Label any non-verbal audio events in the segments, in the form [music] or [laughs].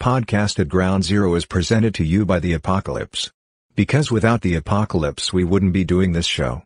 Podcast at Ground Zero is presented to you by the Apocalypse. Because without the Apocalypse, we wouldn't be doing this show.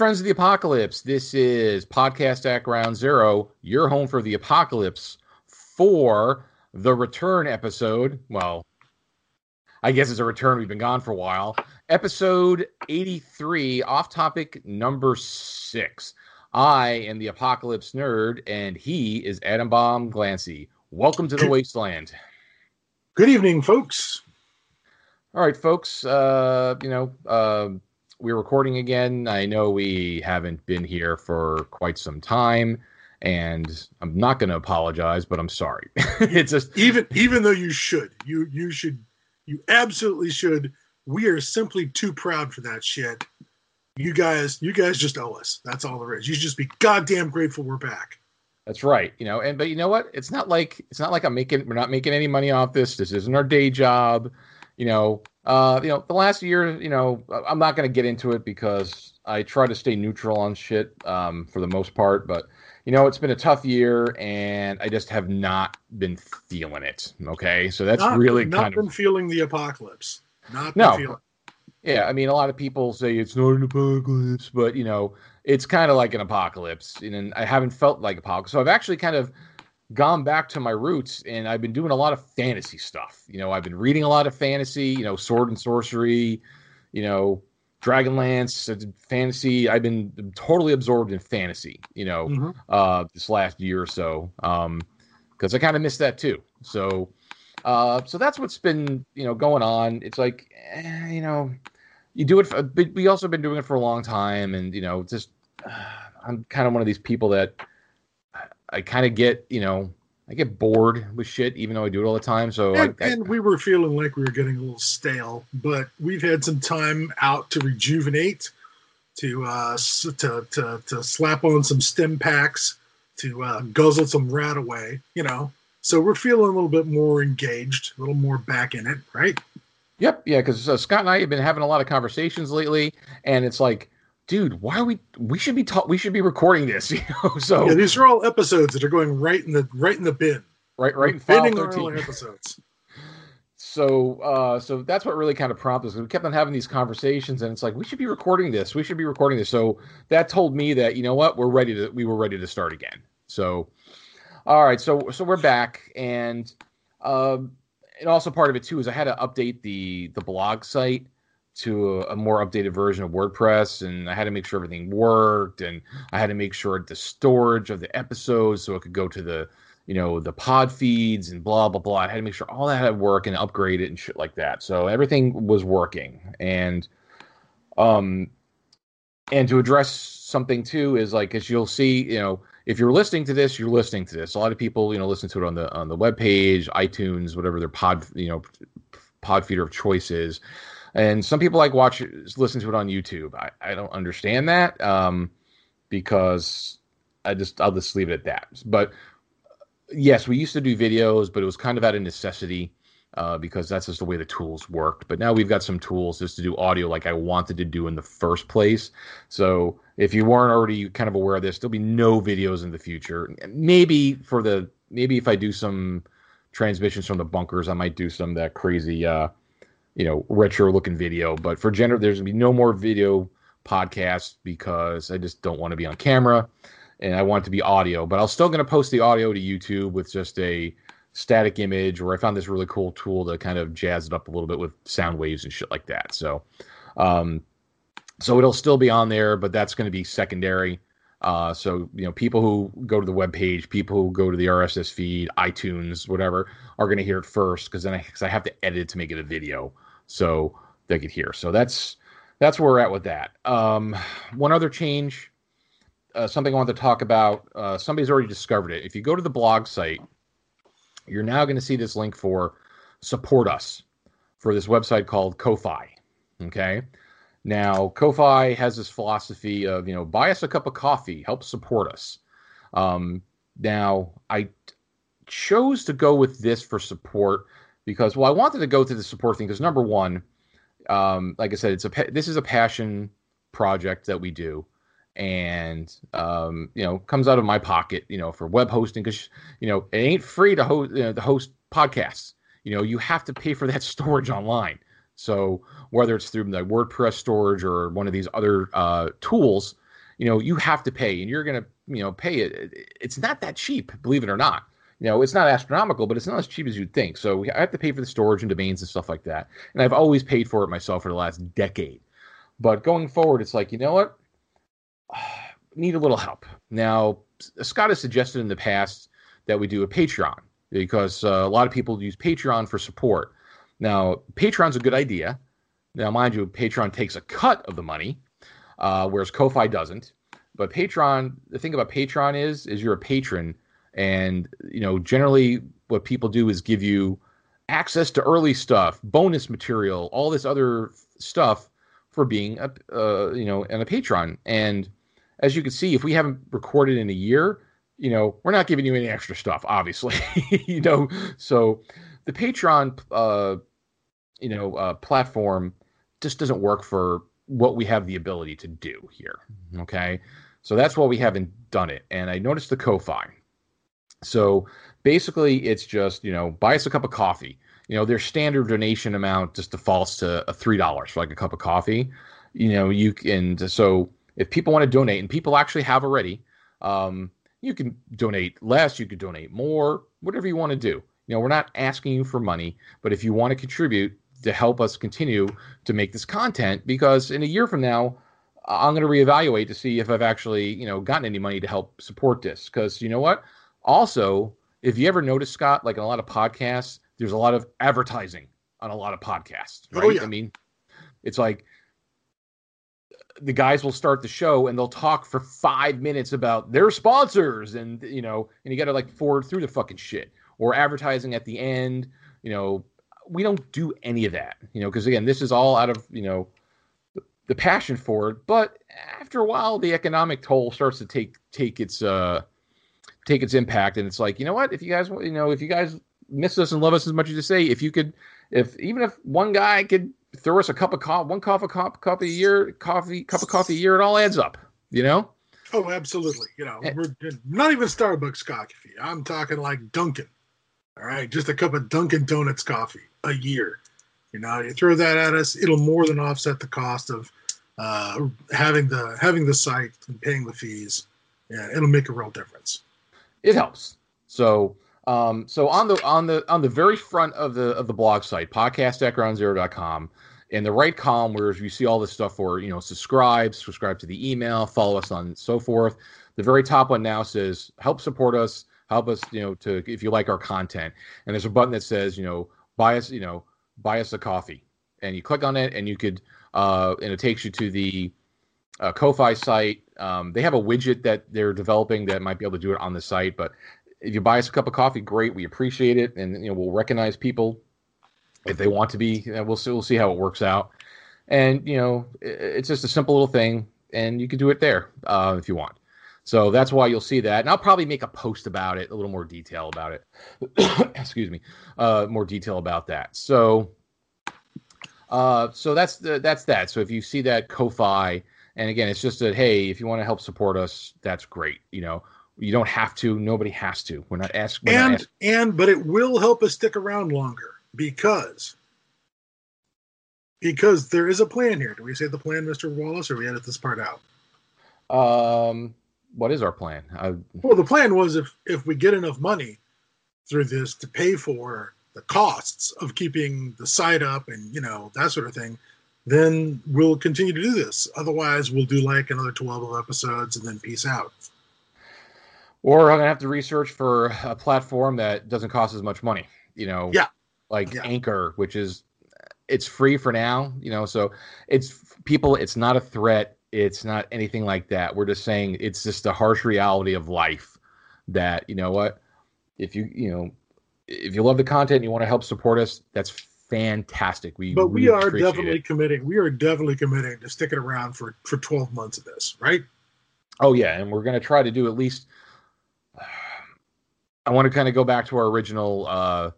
Friends of the apocalypse. This is Podcast at Ground Zero, your home for the apocalypse for the return episode. Well, I guess it's a return. We've been gone for a while. Episode 83, off topic number six. I am the apocalypse nerd, and he is Adam Bomb Glancy. Welcome to the wasteland. Good evening, folks. All right, folks. Uh, you know, uh, we're recording again. I know we haven't been here for quite some time, and I'm not going to apologize, but I'm sorry. [laughs] it's just Even even though you should, you you should, you absolutely should. We are simply too proud for that shit. You guys, you guys just owe us. That's all there is. You should just be goddamn grateful we're back. that's right. You know, and but you know what? It's not like it's not like I'm making. We're not making any money off this. This isn't our day job. You know, uh, you know, the last year, you know, I'm not going to get into it because I try to stay neutral on shit um, for the most part. But you know, it's been a tough year, and I just have not been feeling it. Okay, so that's not, really not kind been of feeling the apocalypse. Not No. feeling. yeah. I mean, a lot of people say it's not an apocalypse, but you know, it's kind of like an apocalypse, and I haven't felt like apocalypse. So I've actually kind of gone back to my roots, and I've been doing a lot of fantasy stuff. You know, I've been reading a lot of fantasy. You know, sword and sorcery. You know, Dragonlance, uh, fantasy. I've been totally absorbed in fantasy. You know, Mhm. uh, this last year or so, because I kind of missed that too. So, uh, so that's what's been you know going on. It's like eh, you know, you do it. For, but we also been doing it for a long time, and you know, just uh, [sighs] I'm kind of one of these people that I, kind of get you know. I get bored with shit, even though I do it all the time. So And, I, I, and we were feeling like we were getting a little stale, but we've had some time out to rejuvenate, to uh, to to to slap on some stimpaks, to uh, guzzle some RadAway. You know, so we're feeling a little bit more engaged, a little more back in it, right? Yep, yeah, because uh, Scott and I have been having a lot of conversations lately, and it's like, dude, why are we? We should be ta- We should be recording this, [laughs] you know. So Yeah, these are all episodes that are going right in the right in the bin. right, right, in Binning thirteen. episodes. So, uh, so that's what really kind of prompted us. We kept on having these conversations, and it's like we should be recording this. We should be recording this. So that told me that you know what, we're ready to. We were ready to start again. So, all right, so so we're back, and um, and also part of it too is I had to update the the blog site to a, a more updated version of WordPress, and I had to make sure everything worked, and I had to make sure the storage of the episodes so it could go to the you know the pod feeds and blah blah blah. I had to make sure all that had work and upgrade it and shit like that. So everything was working, and um, and to address something too is like as you'll see, you know, if you're listening to this, you're listening to this. A lot of people, you know, listen to it on the on the web page, iTunes, whatever their pod, you know, pod feeder of choice is. And some people like watch listen to it on YouTube. I, I don't understand that um, because I just I'll just leave it at that. But yes, we used to do videos, but it was kind of out of necessity uh, because that's just the way the tools worked. But now we've got some tools just to do audio like I wanted to do in the first place. So if you weren't already kind of aware of this, there'll be no videos in the future. Maybe for the maybe if I do some transmissions from the bunkers, I might do some that crazy, uh, you know, retro looking video. But for general, there's gonna be no more video podcasts because I just don't want to be on camera and I want it to be audio. But I'm still to post the audio to YouTube with just a static image, or I found this really cool tool to kind of jazz it up a little bit with sound waves and shit like that. So, um, so it'll still be on there, but that's to be secondary. Uh, so you know, people who go to the web page, people who go to the RSS feed, iTunes, whatever, are going to hear it first because then I, cause I have to edit it to make it a video, so they could hear. So that's that's where we're at with that. Um, one other change, uh, something I want to talk about. Uh, somebody's already discovered it. If you go to the blog site, you're now going to see this link for support us for this website called Ko-fi. Okay. Now, Ko-fi has this philosophy of, you know, buy us a cup of coffee, help support us. Um, now, I chose to go with this for support because, well, I wanted to go to the support thing because number one, um, like I said, it's a this is a passion project that we do, and um, you know, comes out of my pocket, you know, for web hosting because you know it ain't free to host you know, to host podcasts. You know, you have to pay for that [laughs] storage online. So whether it's through the WordPress storage or one of these other uh, tools, you know, you have to pay, and you're gonna you know pay it. It's not that cheap, believe it or not you know, it's not astronomical, but it's not as cheap as you'd think. So I have to pay for the storage and domains and stuff like that. And I've always paid for it myself for the last decade. But going forward, it's like, you know what? [sighs] Need a little help. Now, Scott has suggested in the past that we do a Patreon because uh, a lot of people use Patreon for support. Now, Patreon's a good idea. Now, mind you, Patreon takes a cut of the money, uh, whereas Ko-fi doesn't. But Patreon, the thing about Patreon is, is you're a patron and you know, generally, what people do is give you access to early stuff, bonus material, all this other stuff for being a uh, you know and a patron. And as you can see, if we haven't recorded in a year, you know, we're not giving you any extra stuff, obviously. [laughs] you know, so the Patreon, uh, you know, uh, platform just doesn't work for what we have the ability to do here. Okay, so that's why we haven't done it. And I noticed the Ko-fi. So basically, it's just you know buy us a cup of coffee. You know their standard donation amount just defaults to a three dollars for like a cup of coffee. You know you can so if people want to donate, and people actually have already, um, you can donate less, you could donate more, whatever you want to do. You know we're not asking you for money, but if you want to contribute to help us continue to make this content, because in a year from now. I'm going to reevaluate to see if I've actually, you know, gotten any money to help support this. Because you know what, also, if you ever notice, Scott, like in a lot of podcasts, there's a lot of advertising on a lot of podcasts, oh, right? Oh, yeah. I mean, it's like the guys will start the show and they'll talk for five minutes about their sponsors and you know, and you got to like forward through the fucking shit or advertising at the end. You know, we don't do any of that, you know, because again, this is all out of you know the, the passion for it. But after a while, the economic toll starts to take take its uh take its impact. And it's like, you know what? If you guys, you know, if you guys miss us and love us as much as you say, if you could, if even if one guy could throw us a cup of coffee, one cup of cup, coffee a year, coffee, cup of coffee a year, it all adds up, you know? Oh, absolutely. You know, we're not even Starbucks coffee. I'm talking like Dunkin'. All right, just a cup of Dunkin' Donuts coffee a year. You know, you throw that at us, it'll more than offset the cost of uh, having the having the site and paying the fees. Yeah, it'll make a real difference it helps. So um, so on the on the on the very front of the of the blog site, podcast.groundzero.com, in the right column where you see all this stuff for, you know, subscribe, subscribe to the email, follow us on so forth. The very top one now says help support us, help us, you know, to if you like our content. And there's a button that says, you know, buy us, you know, buy us a coffee. And you click on it and you could uh and it takes you to the uh, Ko-fi site. Um, they have a widget that they're developing that might be able to do it on the site. But if you buy us a cup of coffee, great. We appreciate it, and you know we'll recognize people if they want to be. We'll see. We'll see how it works out. And you know, it's just a simple little thing, and you can do it there uh, if you want. So that's why you'll see that, and I'll probably make a post about it, a little more detail about it. [coughs] Excuse me, uh, more detail about that. So, uh, so that's the, that's that. So if you see that Ko-fi and again, it's just that hey, if you want to help support us, that's great. You know, you don't have to. Nobody has to. We're not asking. And not and but it will help us stick around longer because because there is a plan here. Do we say the plan, Mister Wallace, or we edit this part out? Um, what is our plan? I... Well, the plan was if if we get enough money through this to pay for the costs of keeping the site up and you know that sort of thing, then we'll continue to do this. Otherwise, we'll do like another 12 episodes and then peace out. Or I'm gonna have to research for a platform that doesn't cost as much money. You know, yeah, like yeah. Anchor, which is it's free for now, you know. So it's people. It's not a threat. It's not anything like that. We're just saying it's just the harsh reality of life. That you know what, if you you know, if you love the content and you want to help support us, that's fantastic. We but we, we are definitely it. committing. We are definitely committing to sticking around for for twelve months of this, right? Oh yeah, and we're gonna try to do at least. [sighs] I want to kind of go back to our original. uh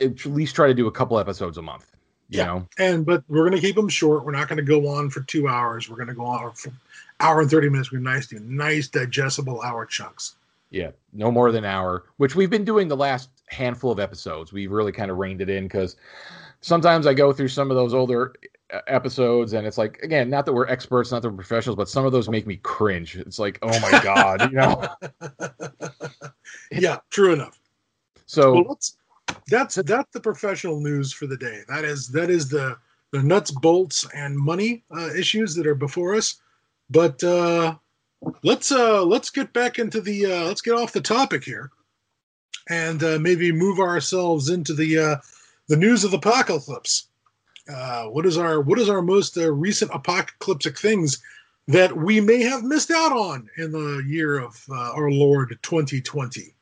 At least try to do a couple episodes a month. You Yeah. know, And but we're gonna keep them short. We're not gonna go on for two hours. We're gonna go on for hour and thirty minutes. We're nice, do nice digestible hour chunks. yeah, no more than an hour, which we've been doing the last handful of episodes. We've really kind of reined it in because sometimes I go through some of those older episodes and it's like again not that we're experts not that we're professionals but some of those make me cringe it's like oh my god you know [laughs] yeah, true enough. so well, let's, that's that's the professional news for the day. That is that is the the nuts, bolts, and money uh, issues that are before us. But uh, let's uh, let's get back into the uh, let's get off the topic here, and uh, maybe move ourselves into the uh, the news of the apocalypse. Uh, what is our what is our most uh, recent apocalyptic things that we may have missed out on in the year of uh, our Lord 2020?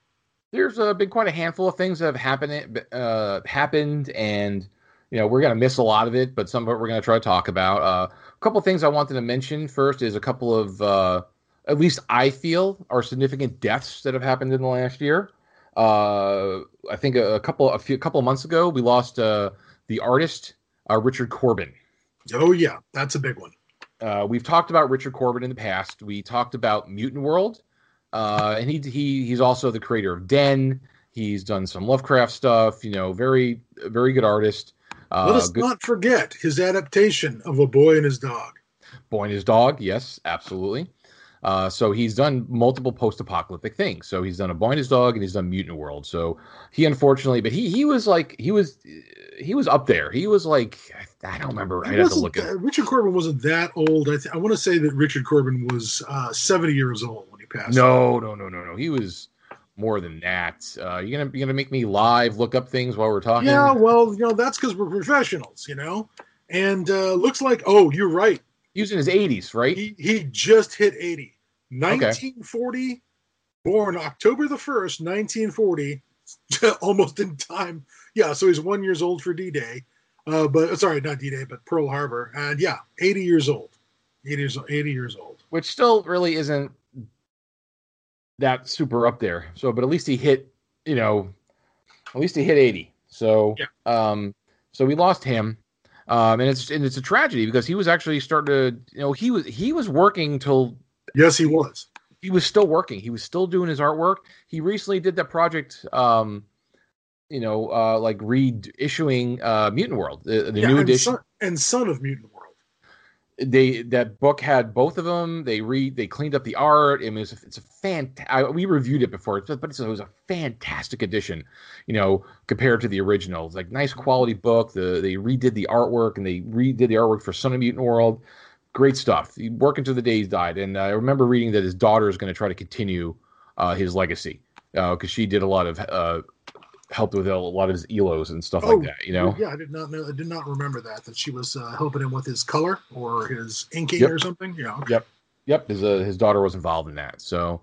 There's uh, been quite a handful of things that have happened uh, happened and you know we're going to miss a lot of it but some of it we're going to try to talk about. Uh, a couple of things i wanted to mention first is a couple of uh, at least i feel are significant deaths that have happened in the last year. Uh, i think a, a couple a few couple of months ago we lost uh, the artist uh, richard corbin. Oh yeah, that's a big one. uh, we've talked about Richard Corbin in the past. We talked about Mutant World, uh, and he he he's also the creator of Den. He's done some Lovecraft stuff. You know, very very good artist. Uh, Let us good not forget his adaptation of A Boy and His Dog. boy and his dog. Yes, absolutely. Uh, so he's done multiple post-apocalyptic things. So he's done a boy and his dog, and he's done Mutant World. So he unfortunately, but he he was like he was he was up there. He was like I don't remember. I'd have to look at. Richard Corbin wasn't that old. I, th- I want to say that Richard Corbin was uh, 70 years old No, no, no, no, no. He was more than that. Uh, you gonna you gonna make me live look up things while we're talking? Yeah, well, you know, that's because we're professionals, you know? And uh, looks like, oh, you're right. He was in his 80s, right? He, he just hit 80. 1940, born October the 1st, 1940, [laughs] almost in time. Yeah, so he's one years old for D Day. Uh, but sorry, not D Day, but Pearl Harbor. And yeah, 80 years old. 80 years, 80 years old. Which still really isn't that super up there. So, but at least he hit, you know, at least he hit 80. So, Yeah. um, so we lost him. Um, and it's and it's a tragedy because he was actually starting to, you know, he was he was working till Yes, he was. he was still working. He was still doing his artwork. He recently did that project, um, you know, uh, like reissuing uh, Mutant World, the, the Yeah, new and edition. Son, and son of Mutant World. They that book had both of them. They re they cleaned up the art. It was it's a fantastic. We reviewed it before, but it was a fantastic edition. You know, compared to the original, it's like nice quality book. The they redid the artwork and they redid the artwork for Son of Mutant World. Great stuff. He working the day he died, and I remember reading that his daughter is going to try to continue uh, his legacy because she did a lot of uh, helped with a lot of his elos and stuff like that. You know, yeah, I did not know. I did not remember that that she was uh, helping him with his color or his inking Yep. or something. Yeah, Yep, Yep. his uh, his daughter was involved in that. So,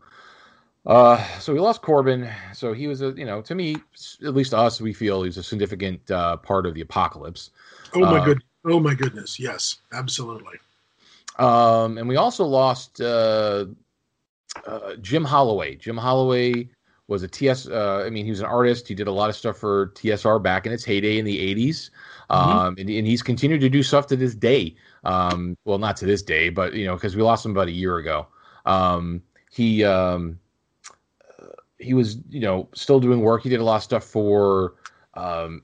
uh, so we lost Corbin. So he was a you know to me, at least to us, we feel he's a significant uh, part of the apocalypse. Oh my Uh, good. Oh my goodness. Yes, absolutely. Um, and we also lost uh, uh, Jim Holloway. Jim Holloway was a TS. Uh, I mean, he was an artist. He did a lot of stuff for TSR back in its heyday in the '80s, um, and, and he's continued to do stuff to this day. Um, well, not to this day, but you know, because we lost him about a year ago. Um, he um, he was you know still doing work. He did a lot of stuff for. Um,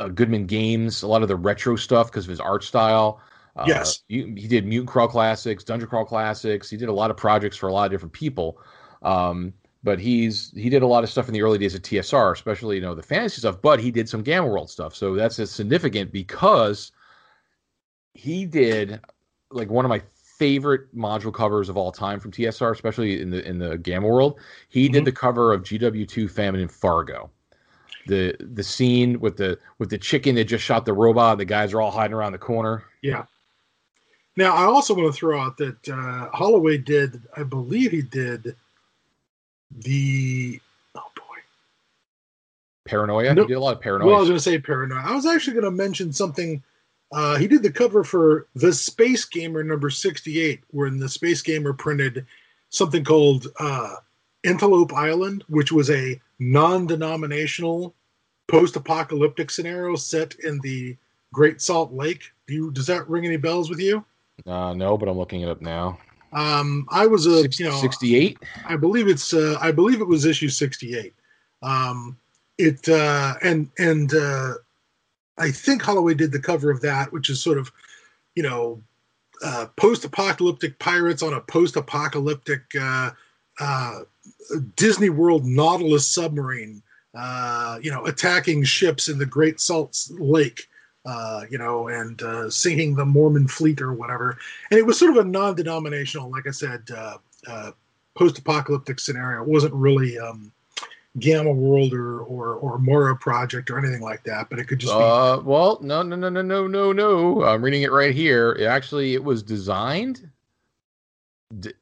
uh, Goodman Games, a lot of the retro stuff because of his art style. Uh, Yes. he, he did Mutant Crawl Classics, Dungeon Crawl Classics. He did a lot of projects for a lot of different people. Um, but he's he did a lot of stuff in the early days of TSR, especially you know the fantasy stuff. But he did some Gamma World stuff, so that's significant because he did like one of my favorite module covers of all time from TSR, especially in the in the Gamma World. He did Mhm. the cover of GW2 Famine in Fargo. the the scene with the with the chicken that just shot the robot. The guys are all hiding around the corner. Yeah. Now, I also want to throw out that uh, Holloway did, I believe he did the, oh boy. Paranoia. No- He did a lot of paranoia. Well, I was going to say Paranoia. I was actually going to mention something. Uh, he did the cover for the Space Gamer number 68, when the Space Gamer printed something called uh, Antelope Island, which was a non denominational post apocalyptic scenario set in the Great Salt Lake. Do you, does that ring any bells with you? uh, no, but I'm looking it up now. Um, I was a, you know, 68. I believe it's uh, I believe it was issue 68. Um, it uh, and and uh, I think Holloway did the cover of that, which is sort of you know uh, post-apocalyptic pirates on a post-apocalyptic uh, uh, Disney World Nautilus submarine, uh, you know, attacking ships in the Great Salt Lake. Uh, you know, and uh, sinking the Mormon fleet or whatever. And it was sort of a non-denominational, like I said, uh, uh, post-apocalyptic scenario. It wasn't really um, Gamma World or, or or Morrow Project or anything like that, but it could just be. Uh, well, no, no, no, no, no, no, no. I'm reading it right here. It actually, it was designed. D-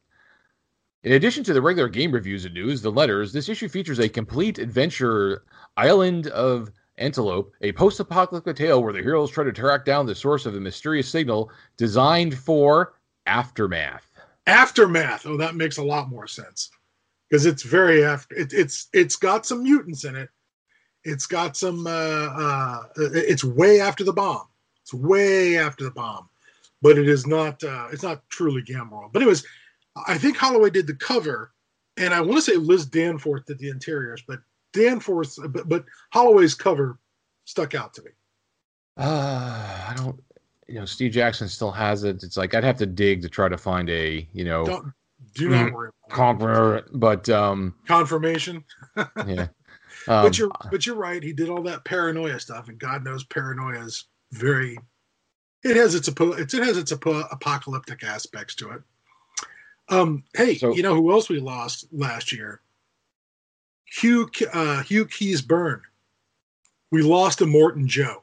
in addition to the regular game reviews and news, the letters, this issue features a complete adventure island of Antelope, a post-apocalyptic tale where the heroes try to track down the source of a mysterious signal designed for aftermath. Aftermath. Oh, that makes a lot more sense because it's very after. It, it's it's got some mutants in it. It's got some. Uh, uh, it's way after the bomb. It's way after the bomb, but it is not. Uh, it's not truly Gamma But anyways, I think Holloway did the cover, and I want to say Liz Danforth did the interiors, but Danforth, but, but Holloway's cover stuck out to me. Uh, I don't. You know, Steve Jackson still has it. It's like I'd have to dig to try to find a you know Don't do not Mm, worry. But um, Confirmation. [laughs] yeah. but Um, you're but you're right. He did all that paranoia stuff, and God knows paranoia is very. It has its it has its apo- apocalyptic aspects to it. Um, hey, So- you know who else we lost last year? Hugh uh, Hugh Keays-Byrne. We lost to Immortan Joe.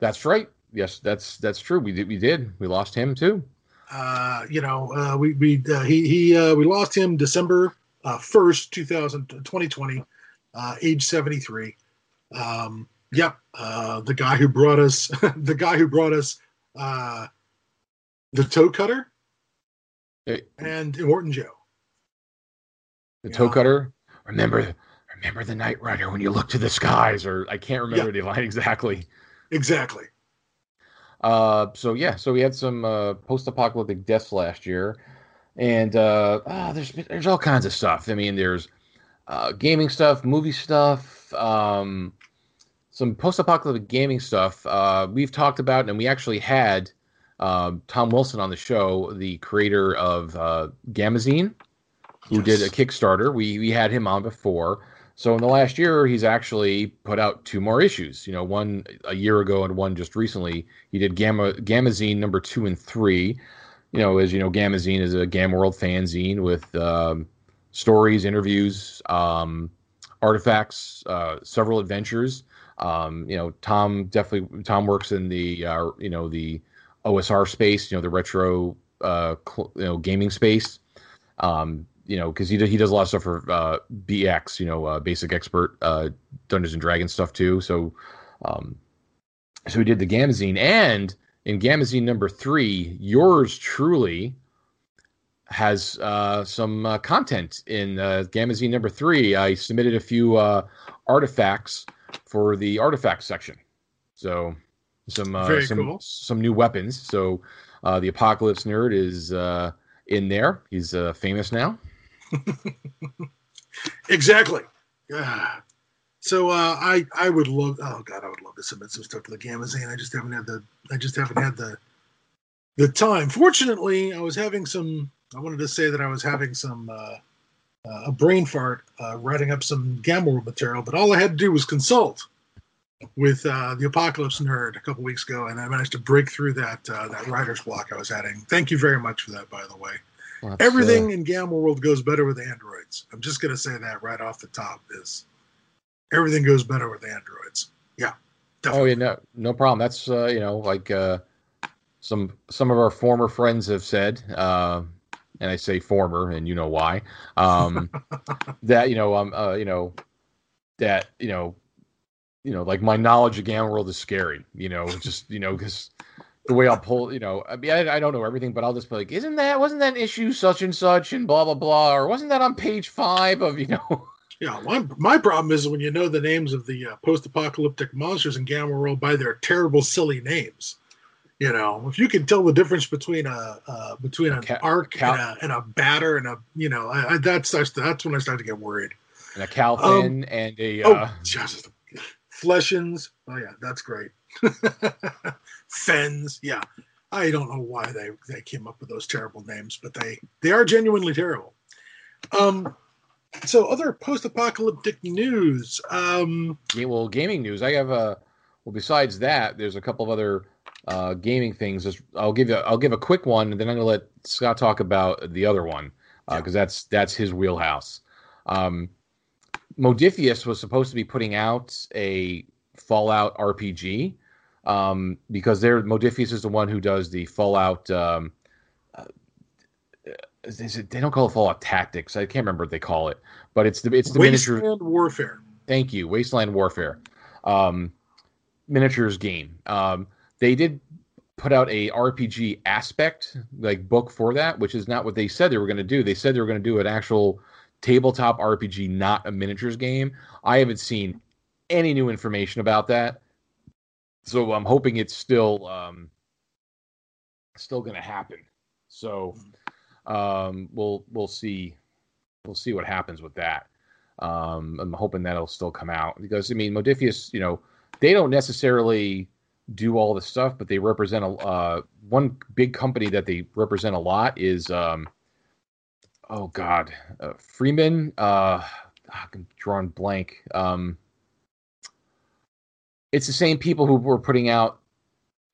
That's right. Yes, that's that's true. We did. We did. We lost him too. Uh, you know, uh, we we uh, he he uh, we lost him December uh, first, 2000, 2020, uh, age seventy three. Um, yep, uh, the guy who brought us [laughs] the guy who brought us uh, the toe cutter Eh, and Immortan Joe. The toe cutter. Remember, remember the Night Rider when you look to the skies, or I can't remember the line [laughs] exactly. Exactly. Uh, so yeah, so we had some uh, post-apocalyptic deaths last year, and uh, ah, there's there's all kinds of stuff. I mean, there's uh, gaming stuff, movie stuff, um, some post-apocalyptic gaming stuff. Uh, we've talked about, and we actually had um, Tom Wilson on the show, the creator of uh, Gamazine, who did a Kickstarter. We we had him on before. So in the last year, he's actually put out two more issues. You know, one a year ago and one just recently. He did Gamma Gamazine number two and three. You know, as you know, Gamazine is a Gamma World fanzine with um, stories, interviews, um, artifacts, uh, several adventures. Um, you know, Tom definitely Tom works in the uh, you know the OSR space. You know, the retro uh, cl- you know gaming space. Um, you know, because he do, he does a lot of stuff for uh, BX, you know, uh, Basic Expert, uh, Dungeons and Dragons stuff too. So, um, so we did the Gamazine, and in Gamazine number three, yours truly has uh, some uh, content in uh, Gamazine number three. I submitted a few uh, artifacts for the artifact section, so some uh, Very some cool. some new weapons. So uh, the Apocalypse Nerd is uh, in there. He's uh, famous now. Exactly. Ah. [sighs] So uh, I I would love oh god I would love to submit some stuff to the Gamazine. I just haven't had the I just haven't had the the time. Fortunately, I was having some. I wanted to say that I was having some uh, uh, a brain fart uh, writing up some World material, but all I had to do was consult with uh, the Apocalypse Nerd a couple weeks ago, and I managed to break through that uh, that writer's block I was having. Thank you very much for that, by the way. Let's, Everything uh, in Gamma World goes better with androids. I'm just going to say that right off the top is everything goes better with androids. Yeah, definitely. Oh yeah, no, no problem. That's uh, you know like uh, some some of our former friends have said, uh, and I say former, and you know why. Um, [laughs] that you know um uh, you know that you know you know like my knowledge of Gamma World is scary. You know, just you know because the way I'll pull, you know, I mean, I, I, don't know everything, but I'll just be like, isn't that, wasn't that issue such and such and blah, blah, blah, or wasn't that on page five of, you know? Yeah, my, my problem is when you know the names of the uh, post apocalyptic monsters in Gamma World by their terrible, silly names. You know, if you can tell the difference between a uh, between an Ca- arc Cal- and, a, and, a, batter and a, you know, I, I, that's that's when I start to get worried. And a Calfin um, and a. Oh, uh... Oh, just Fleshins. Oh yeah, that's great. [laughs] Fens. Yeah, I don't know why they they came up with those terrible names, but they they are genuinely terrible. Um, so other post-apocalyptic news. Um, yeah, well, gaming news. I have a well. Besides that, there's a couple of other uh, gaming things. I'll give you. I'll give a quick one, and then I'm going to let Scott talk about the other one because uh, yeah. that's that's his wheelhouse. Um, Modiphius was supposed to be putting out a Fallout RPG um, because they're Modiphius is the one who does the Fallout. Um, uh, it, they don't call it Fallout Tactics. I can't remember what they call it, but it's the it's the Wasteland miniature Warfare. Thank you, Wasteland Warfare, um, miniatures game. Um, they did put out a RPG aspect like book for that, which is not what they said they were going to do. They said they were going to do an actual tabletop RPG, not a miniatures game. I haven't seen any new information about that, so I'm hoping it's still um, still going to happen. So um, we'll we'll see we'll see what happens with that. Um, I'm hoping that'll still come out because I mean Modiphius, you know, they don't necessarily do all the stuff, but they represent a uh, one big company that they represent a lot is um, oh god, uh, Freeman. Uh, I'm drawing blank. Um, it's the same people who were putting out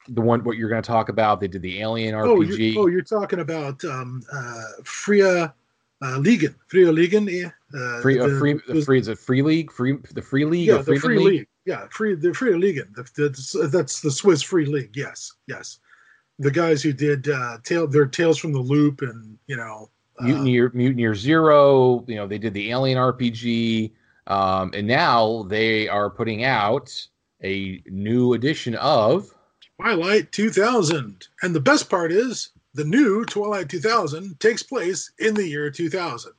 the one what you're going to talk about. They did the Alien RPG. Oh, you're, oh, you're talking about um, uh, Fria uh, Ligan. Fria Ligan. Yeah. Uh, free, uh, the, free, the free is it free league? Free the free league? Yeah, the free league? league? Yeah, free the free Ligan. The, the, that's the Swiss free league. Yes, yes. The guys who did uh, tail their Tales from the Loop and you know Mutineer, Mutant Year Zero. You know, they did the Alien RPG, um, and now they are putting out a new edition of Twilight 2000. And the best part is the new Twilight 2000 takes place in the year 2000.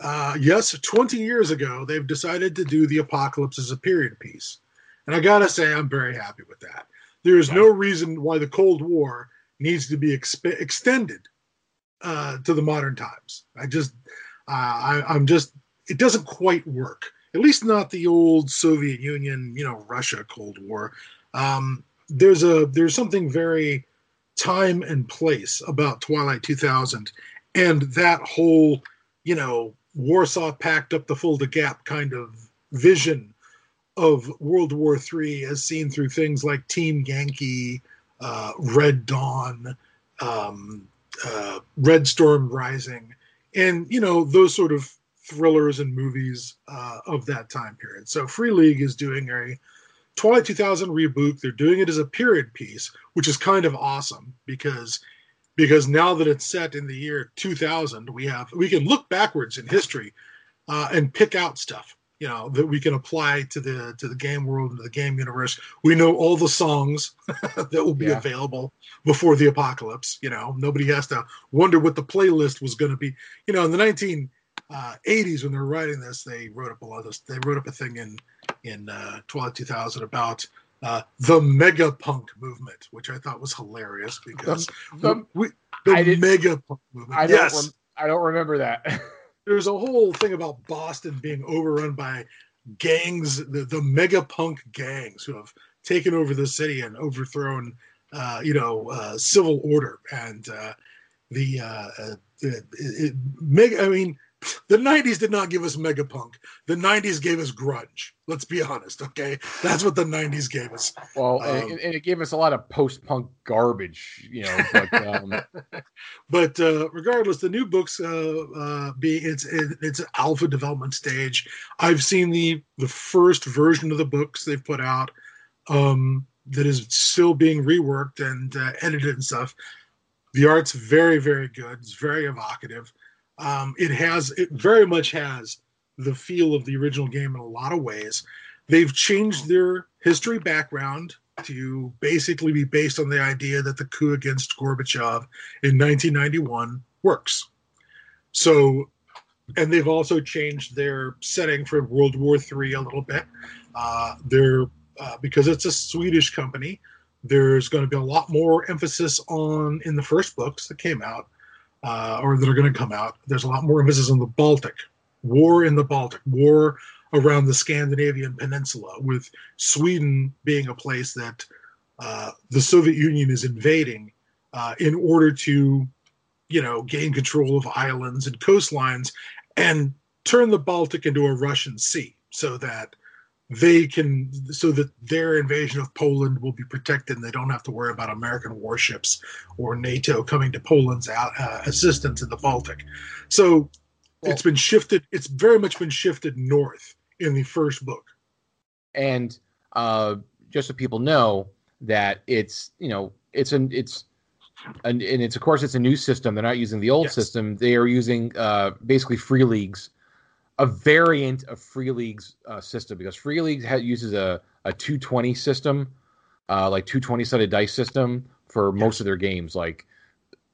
Uh, yes, 20 years ago, they've decided to do the apocalypse as a period piece. And I gotta say, I'm very happy with that. There is no reason why the Cold War needs to be exp- extended uh, to the modern times. I just, uh, I, I'm just, it doesn't quite work. At least not the old Soviet Union, you know, Russia Cold War. Um, there's a there's something very time and place about Twilight 2000, and that whole, you know, Warsaw Pact up the Fulda Gap kind of vision of World War III as seen through things like Team Yankee, uh, Red Dawn, um, uh, Red Storm Rising, and you know those sort of thrillers and movies uh, of that time period. So Free League is doing a Twilight 2000 reboot. They're doing it as a period piece, which is kind of awesome because because now that it's set in the year 2000, we have we can look backwards in history uh, and pick out stuff you know that we can apply to the to the game world and the game universe. We know all the songs [laughs] that will be yeah. available before the apocalypse. You know, nobody has to wonder what the playlist was going to be. You know, in the 1980s uh, when they were writing this, they wrote up a lot of this. They wrote up a thing in in uh, Twilight 2000 about uh, the mega punk movement, which I thought was hilarious because the, the, we, the mega punk movement. I yes. Don't rem- I don't remember that. [laughs] there's a whole thing about Boston being overrun by gangs, the, the mega punk gangs who have taken over the city and overthrown, uh, you know, uh, civil order. And uh, the, uh, uh, it, it, mega, I mean, the 90s did not give us megapunk. The 90s gave us grunge. Let's be honest, okay? That's what the 90s gave us. Well, um, and, and, it gave us a lot of post-punk garbage, you know. But, [laughs] um... but uh, regardless, the new books uh, uh, be it's it, it's alpha development stage. I've seen the the first version of the books they've put out um, that is still being reworked and uh, edited and stuff. The art's very very good. It's very evocative um, it has it very much has the feel of the original game in a lot of ways. They've changed their history background to basically be based on the idea that the coup against Gorbachev in 1991 works. So, and they've also changed their setting for World War III a little bit. Uh, they're uh, because it's a Swedish company. There's going to be a lot more emphasis on in the first books that came out uh, or that are going to come out, there's a lot more emphasis on the Baltic, war in the Baltic, war around the Scandinavian peninsula, with Sweden being a place that uh, the Soviet Union is invading uh, in order to, you know, gain control of islands and coastlines and turn the Baltic into a Russian sea so that they can so that their invasion of Poland will be protected and they don't have to worry about American warships or NATO coming to Poland's uh, assistance in the Baltic. So well, it's been shifted. It's very much been shifted north in the first book. And uh, just so people know that it's you know it's an it's and, and it's of course it's a new system. They're not using the old yes. system. They are using uh, basically free leagues a variant of Free League's uh, system because Free League ha- uses a, a 220 system, uh, like 220 sided dice system for most of their games. Like,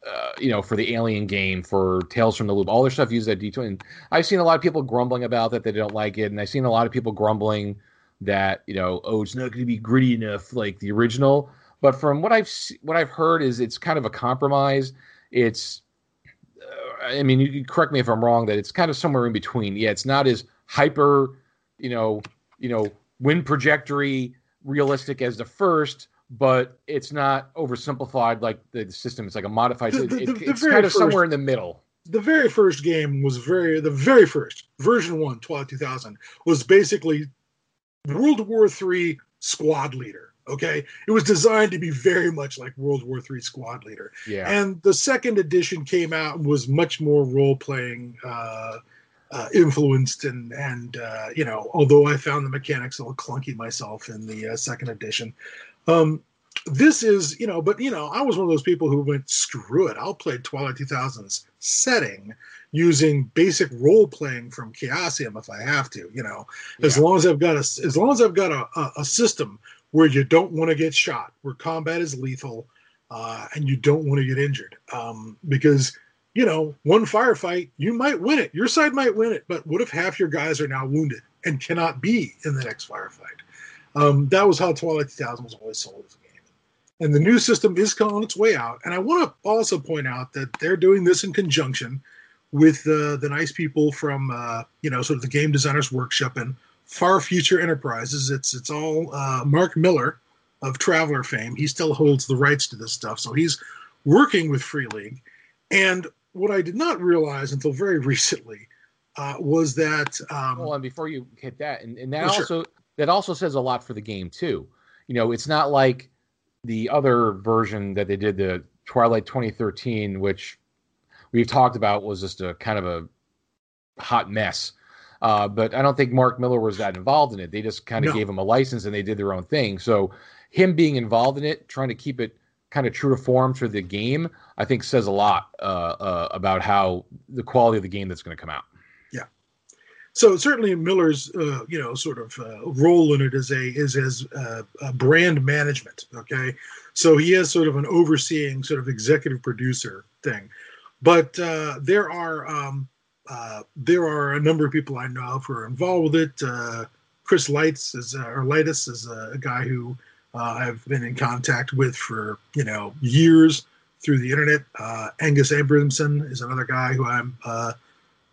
uh, you know, for the Alien game, for Tales from the Loop, all their stuff uses that D20. And I've seen a lot of people grumbling about that; they don't like it, and I've seen a lot of people grumbling that you know, oh, it's not going to be gritty enough like the original. But from what I've what I've heard is it's kind of a compromise. It's I mean, you can correct me if I'm wrong. That it's kind of somewhere in between. Yeah, it's not as hyper, you know, you know, wind trajectory realistic as the first, but it's not oversimplified like the system. It's like a modified. The, the, it, it's kind of first, somewhere in the middle. The very first game was very the very first version one, Twilight 2000, was basically World War Three squad leader Okay, it was designed to be very much like World War III Squad Leader. Yeah. And the second edition came out and was much more role playing uh, uh, influenced, and and uh, you know, although I found the mechanics a little clunky myself in the uh, second edition. Um, this is, you know, but you know, I was one of those people who went, screw it, I'll play Twilight 2000's setting using basic role playing from Chaosium if I have to, you know, as yeah. long as I've got a, as long as I've got a, a, a system where you don't want to get shot, where combat is lethal, uh, and you don't want to get injured. Um, because, you know, one firefight, you might win it. Your side might win it, but what if half your guys are now wounded and cannot be in the next firefight? Um, that was how Twilight 2000 was always sold as a game. And the new system is on its way out. And I want to also point out that they're doing this in conjunction with uh, the nice people from, uh, you know, sort of the Game Designers Workshop and Far Future Enterprises. It's it's all uh, Marc Miller of Traveller fame. He still holds the rights to this stuff, so he's working with Free League. And what I did not realize until very [laughs] recently uh, was that. Um, well, and before you hit that, and, and that oh, also sure. that also says a lot for the game too. You know, it's not like the other version that they did, the Twilight 2013, which we've talked about was just a kind of a hot mess. Uh, but I don't think Marc Miller was that involved in it. They just kind of no. gave him a license and they did their own thing. So him being involved in it, trying to keep it kind of true to form for the game, I think says a lot uh, uh, about how the quality of the game that's going to come out. Yeah. So certainly Miller's, uh, you know, sort of uh, role in it is a is as uh, brand management. Okay, so he has sort of an overseeing, sort of executive producer thing, but there are. Um, uh, there are a number of people I know who are involved with it. Uh, Chris Lights is uh, or Lightus is a, a guy who uh, I've been in contact with for you know years through the internet. Uh, Angus Abranson is another guy who I'm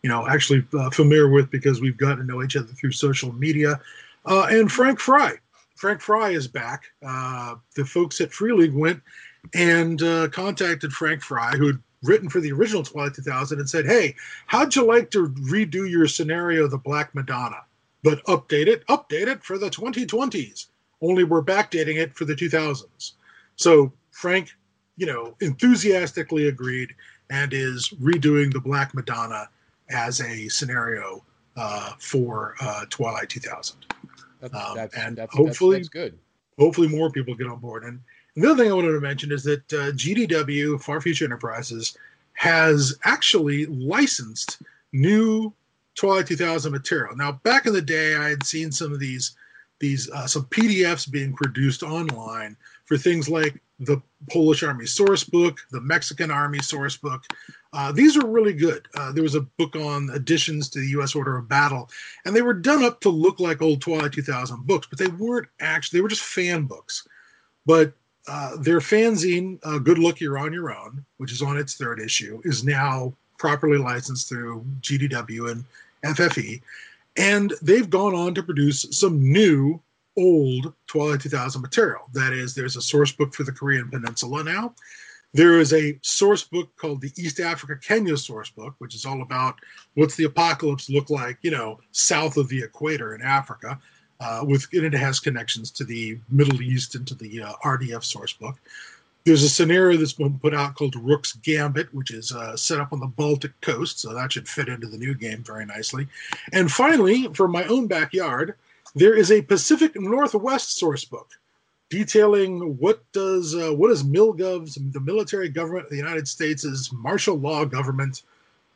you know actually familiar with because we've gotten to know each other through social media. and Frank Frey, Frank Frey is back. the folks at Free League went and contacted Frank Frey, who written for the original Twilight 2000 and said, "Hey, how'd you like to redo your scenario, the Black Madonna, but update it, update it for the 2020s? Only we're backdating it for the 2000s." So Frank, you know, enthusiastically agreed and is redoing the Black Madonna as a scenario uh, for uh, Twilight 2000. That's, Um, that's, and that's, hopefully- that's, that's good. hopefully more people get on board. And the other thing I wanted to mention is that uh, GDW, Far Future Enterprises, has actually licensed new Twilight 2000 material. Now, back in the day, I had seen some of these these uh, some PDFs being produced online for things like the Polish Army source book, the Mexican Army source book. Uh, these are really good. Uh, there was a book on additions to the U.S. Order of Battle, and they were done up to look like old Twilight 2000 books, but they weren't actually. They were just fan books. But uh, their fanzine, uh, Good Luck You're on Your Own, which is on its third issue, is now properly licensed through GDW and FFE. And they've gone on to produce some new old Twilight 2000 material. That is, there's a source book for the Korean Peninsula now. There is a source book called the East Africa Kenya source book, which is all about what's the apocalypse look like, you know, south of the equator in Africa. Uh, with and it has connections to the Middle East and to the uh, RDF source book. There's a scenario that's been put out called Rook's Gambit, which is uh, set up on the Baltic coast, so that should fit into the new game very nicely. And finally, for my own backyard, there is a Pacific Northwest source book detailing what does uh, what is MilGov's the military government of the United States' martial law government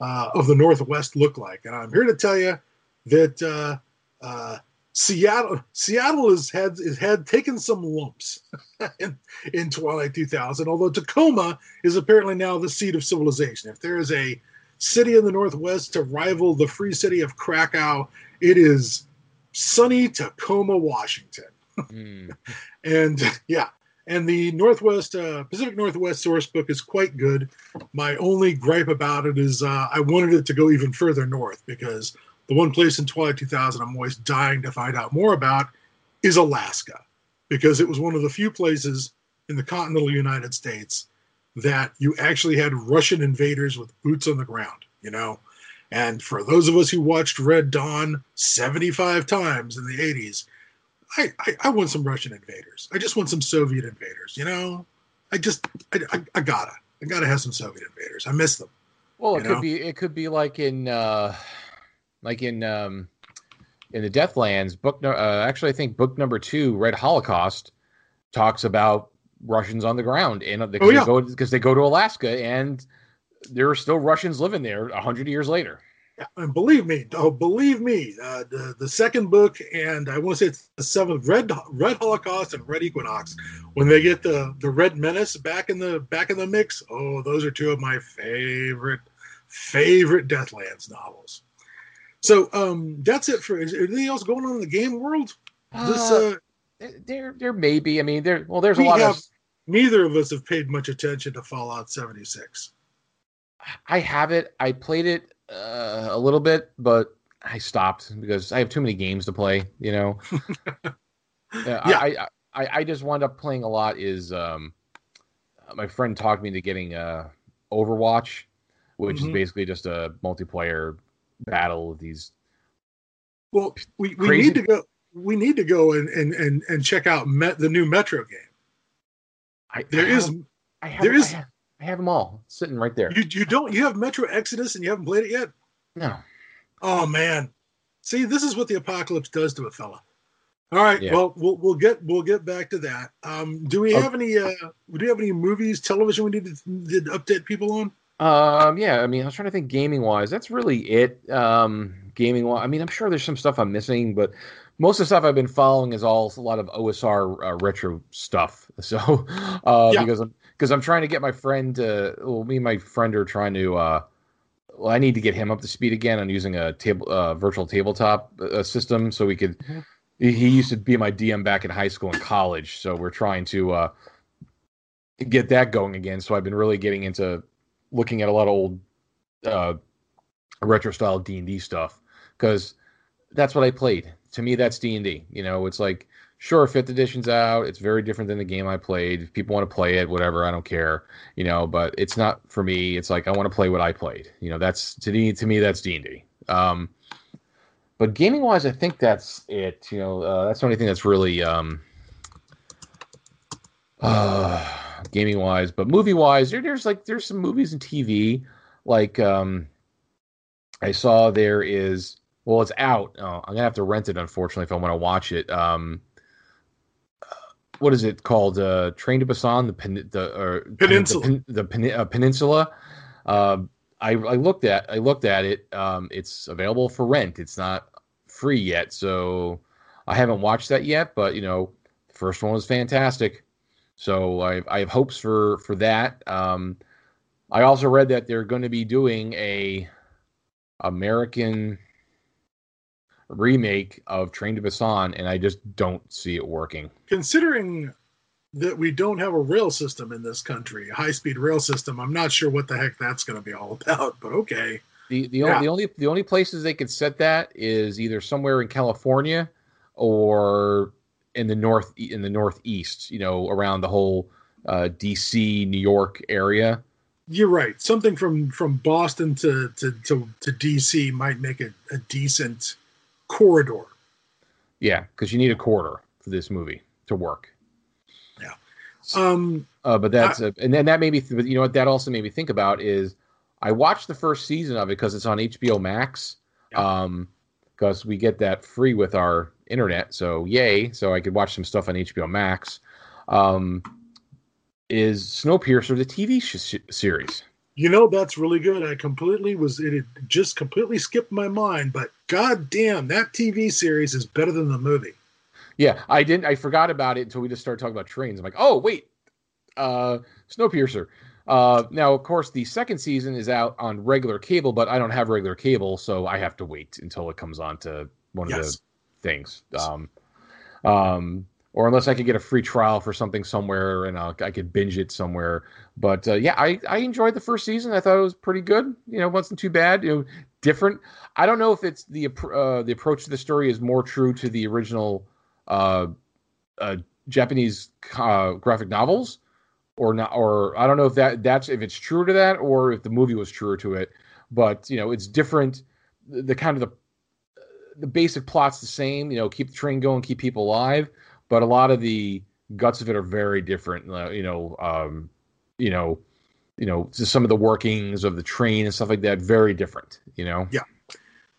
uh, of the Northwest look like. And I'm here to tell you that uh, uh, Seattle Seattle has had has had taken some lumps [laughs] in, in Twilight 2000. Although Tacoma is apparently now the seat of civilization. If there is a city in the Northwest to rival the free city of Krakow, it is sunny Tacoma, Washington. Mm. [laughs] And yeah, and the Northwest uh, Pacific Northwest source book is quite good. My only gripe about it is uh, I wanted it to go even further north because the one place in Twilight 2000 I'm always dying to find out more about is Alaska because it was one of the few places in the continental United States that you actually had Russian invaders with boots on the ground, you know. And for those of us who watched Red Dawn 75 times in the 80s, I, I, I want some Russian invaders. I just want some Soviet invaders. You know, I just I, I, I gotta I gotta have some Soviet invaders. I miss them. Well, it could know? be it could be like in uh like in um in the Deathlands book. No, uh, actually, I think book number two, Red Holocaust, talks about Russians on the ground and because Oh, yeah. they go because they go to Alaska and there are still Russians living there a hundred years later. And believe me, oh believe me, uh, the the second book and I want to say it's the seventh Red Red Holocaust and Red Equinox. When they get the the Red Menace back in the back in the mix, oh those are two of my favorite favorite Deathlands novels. So um that's it for is there anything else going on in the game world? This Uh, uh there there may be. I mean, there well, there's a lot have- of. neither of us have paid much attention to Fallout 76. I have it. I played it uh, a little bit, but I stopped because I have too many games to play. You know. [laughs] Yeah. I, I I I just wound up playing a lot. Is um, my friend talked me into getting uh Overwatch, which Mhm. is basically just a multiplayer battle with these. Well, we, we Crazy. need to go. We need to go and and and, and check out Met, the new Metro game. I, There I is have, I have, there I have, I have them all sitting right there. you you don't you have Metro Exodus and you haven't played it yet. no, Oh man, see this is what the apocalypse does to a fella. All right, Yeah. well we'll we'll get we'll get back to that. Um, do we Okay. have any uh do we have any movies, television we need to, need to update people on? Um, yeah, I mean, I was trying to think gaming wise. That's really it. Um, gaming wise, I mean, I'm sure there's some stuff I'm missing, but most of the stuff I've been following is all a lot of OSR uh, retro stuff. [laughs] So, uh, Yeah. because I'm because I'm trying to get my friend. Uh, well, me and my friend are trying to. Uh, well, I need to get him up to speed again on using a table uh, virtual tabletop uh, system, so we could. Mhm. He he used to be my DM back in high school and college, so we're trying to uh, get that going again. So I've been really getting into looking at a lot of old uh, retro style D and D stuff because that's what I played. To me, that's D and D. You know, it's like sure, fifth edition's out. It's very different than the game I played. If people want to play it, whatever, I don't care, you know. But it's not for me. It's like I want to play what I played. You know, that's to me. To me, that's D and D. Um, but gaming wise, I think that's it. You know, uh, that's the only thing that's really um, uh, gaming wise. But movie wise, there, there's like there's some movies and TV. Like um, I saw there is well, it's out. Oh, I'm gonna have to rent it, unfortunately, if I want to watch it. Um, what is it called? Uh, Train to Busan, the pen, the or, Peninsula, the, the, pen, uh, peninsula. Uh, I, I looked at I looked at it. Um, it's available for rent. It's not free yet, so I haven't watched that yet. But you know, the first one was fantastic, so I, I have hopes for for that. Um, I also read that they're going to be doing a American remake of Train to Busan, and I just don't see it working. Considering that we don't have a rail system in this country, a high speed rail system, I'm not sure what the heck that's going to be all [laughs] about, but okay. The the, Yeah. only, the only the only places they could set that is either somewhere in California or in the north in the northeast, you know, around the whole uh, DC, New York area. You're right. Something from from Boston to to to, to DC might make it a decent corridor. Yeah, because you need a quarter for this movie to work. Um, Uh, but that's uh, and then that made me. Th- you know what? That also made me think about is I watched the first season of it because it's on HBO Max. Yeah. Um, because we get that free with our internet, so yay! So I could watch some stuff on HBO Max. Um, is Snowpiercer the TV sh- series? you know that's really good. I completely was it just completely skipped my mind, but god damn, that TV series is better than the movie. Yeah, I didn't. I forgot about it until we just started talking about trains. I'm like, oh wait, uh, Snowpiercer. Uh, now, of course, the second season is out on regular cable, but I don't have regular cable, so I have to wait until it comes on to one of the things. Um, um, or unless I could get a free trial for something somewhere and I'll, I could binge it somewhere. But uh, yeah, I, I enjoyed the first season. I thought it was pretty good. You know, wasn't too bad. You know, different. I don't know if it's the uh, the approach to the story is more true to the original uh, uh, Japanese uh, graphic novels or not. Or I don't know if that that's if it's true to that or if the movie was truer to it. But you know, it's different. The, the kind of the the basic plot's the same. You know, keep the train going, keep people alive. But a lot of the guts of it are very different. uh, You know, um, you know, you know, just some of the workings of the train and stuff like that. Very different. You know. Yeah.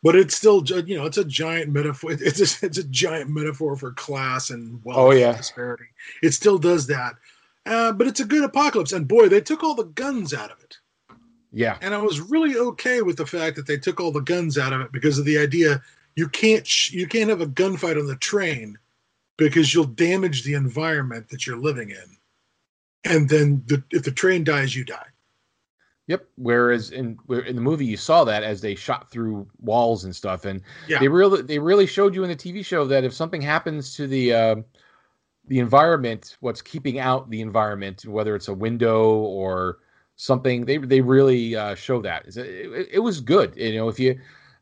But it's still you know it's a giant metaphor. [laughs] It's a, it's a giant metaphor for class and wealth Oh, yeah. and disparity. It still does that. Uh, but it's a good apocalypse, and boy, they took all the guns out of it. Yeah. and I was really okay with the fact that they took all the guns out of it because of the idea you can't sh- you can't have a gunfight on the train because you'll damage the environment that you're living in, and then the, if the train dies, you die. Yep. Whereas in in the movie you saw that as they shot through walls and stuff, and Yeah. they really they really showed you in the TV show that if something happens to the uh, the environment, what's keeping out the environment, whether it's a window or something, they they really uh, show that. It, it, it was good. You know, if you,